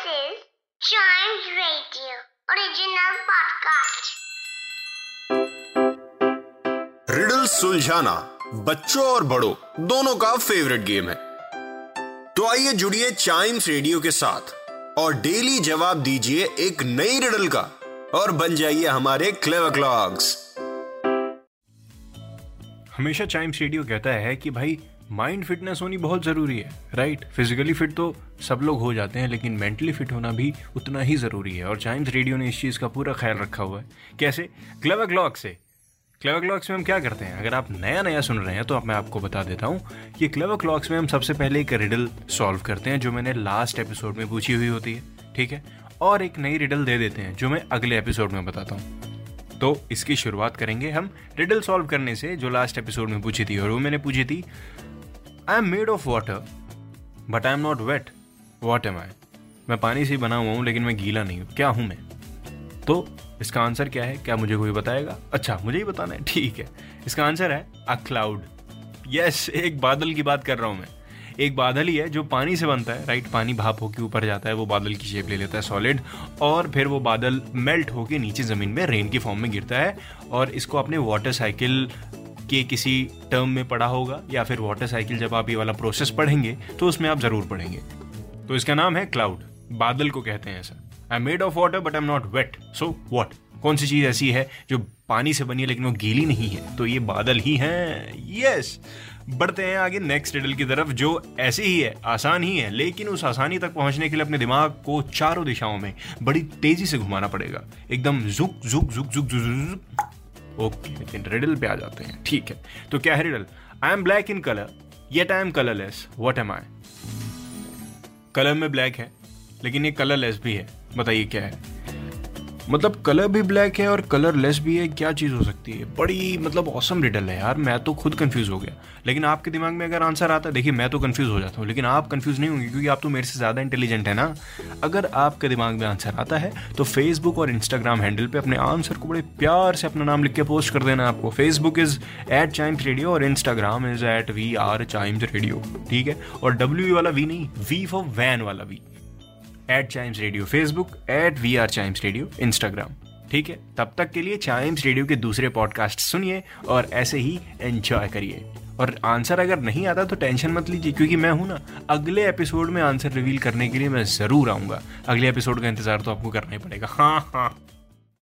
This is Chimes Radio original podcast. Riddle सुलझाना बच्चों और बड़ों दोनों का फेवरेट गेम है तो आइए जुड़िए चाइम्स रेडियो के साथ और डेली जवाब दीजिए एक नई रिडल का और बन जाइए हमारे क्लेवर क्लॉक्स हमेशा चाइम्स रेडियो कहता है कि भाई माइंड फिटनेस होनी बहुत ज़रूरी है राइट फिजिकली फिट तो सब लोग हो जाते हैं, लेकिन मेंटली फिट होना भी उतना ही ज़रूरी है। और चाइम्स रेडियो ने इस चीज़ का पूरा ख्याल रखा हुआ है। कैसे? क्लेवर क्लॉक से। क्लेवर क्लॉक्स में हम क्या करते हैं? अगर आप नया नया सुन रहे हैं तो मैं आपको बता देता हूँ कि क्लेवर क्लॉक्स में हम सबसे पहले एक रिडल सॉल्व करते हैं, जो मैंने लास्ट एपिसोड में पूछी हुई होती है, ठीक है? और एक नई रिडल दे देते हैं, जो मैं अगले एपिसोड में बताता हूँ। तो इसकी शुरुआत करेंगे हम। रिडल सॉल्व करने से जो लास्ट एपिसोड में पूछी थी, और वो मैंने पूछी थी I am made of water but I am not wet what am I मैं पानी से ही बना हुआ हूँ, लेकिन मैं गीला नहीं हूँ। क्या हूँ मैं? तो इसका आंसर क्या है? क्या मुझे कोई बताएगा? अच्छा मुझे ही बताना है। ठीक है। इसका आंसर है अ क्लाउड यस एक बादल की बात कर रहा हूँ मैं। एक बादल ही है जो पानी से बनता है राइट पानी भाप होके ऊपर जाता है, वो बादल की शेप ले लेता है सॉलिड और फिर वो बादल मेल्ट होके नीचे ज़मीन में रेन की फॉर्म में गिरता है, और इसको अपने वाटर साइकिल के किसी टर्म में पढ़ा होगा या फिर वाटर साइकिल जब आप ये वाला प्रोसेस पढ़ेंगे तो उसमें आप ज़रूर पढ़ेंगे। तो इसका नाम है क्लाउड बादल को कहते हैं ऐसा। I am made of water but I am not wet so what कौन सी चीज़ ऐसी है जो पानी से बनी है, लेकिन वो गीली नहीं है? तो ये बादल ही हैं। यस बढ़ते हैं आगे नेक्स्ट रिडल की तरफ़, जो ऐसी ही है, आसान ही है, लेकिन उस आसानी तक पहुँचने के लिए अपने दिमाग को चारों दिशाओं में बड़ी तेज़ी से घुमाना पड़ेगा। एकदम जुक जुक जुक जुक जुक। ओके, लेकिन रिडल पे आ जाते हैं। ठीक है तो क्या है riddle I am black in colour yet I am colourless what am I colour में ब्लैक है, लेकिन ये कलरलेस भी है। बताइए क्या है? मतलब कलर भी ब्लैक है और कलर लेस भी है, क्या चीज़ हो सकती है? बड़ी मतलब औसम रिडल है यार, मैं तो खुद कंफ्यूज हो गया। लेकिन आपके दिमाग में अगर आंसर आता है देखिए, मैं तो कंफ्यूज हो जाता हूँ, लेकिन आप कंफ्यूज नहीं होंगे, क्योंकि आप तो मेरे से ज़्यादा इंटेलिजेंट है ना। अगर आपके दिमाग में आंसर आता है तो फेसबुक और इंस्टाग्राम हैंडल पर अपने आंसर को बड़े प्यार से अपना नाम लिख के पोस्ट कर देना आपको। Facebook is at Chimes Radio और Instagram is at V R Chimes Radio ठीक है? और डब्ल्यू वाला वी नहीं वी फॉर वैन वाला V at Chimes Radio Facebook at V R Chimes Radio Instagram ठीक है? तब तक के लिए चाइम्स रेडियो के दूसरे पॉडकास्ट सुनिए और ऐसे ही एंजॉय करिए। और आंसर अगर नहीं आता तो टेंशन मत लीजिए, क्योंकि मैं हूँ ना, अगले एपिसोड में आंसर रिवील करने के लिए मैं ज़रूर आऊँगा। अगले एपिसोड का इंतज़ार तो आपको करना ही पड़ेगा। हाँ हाँ।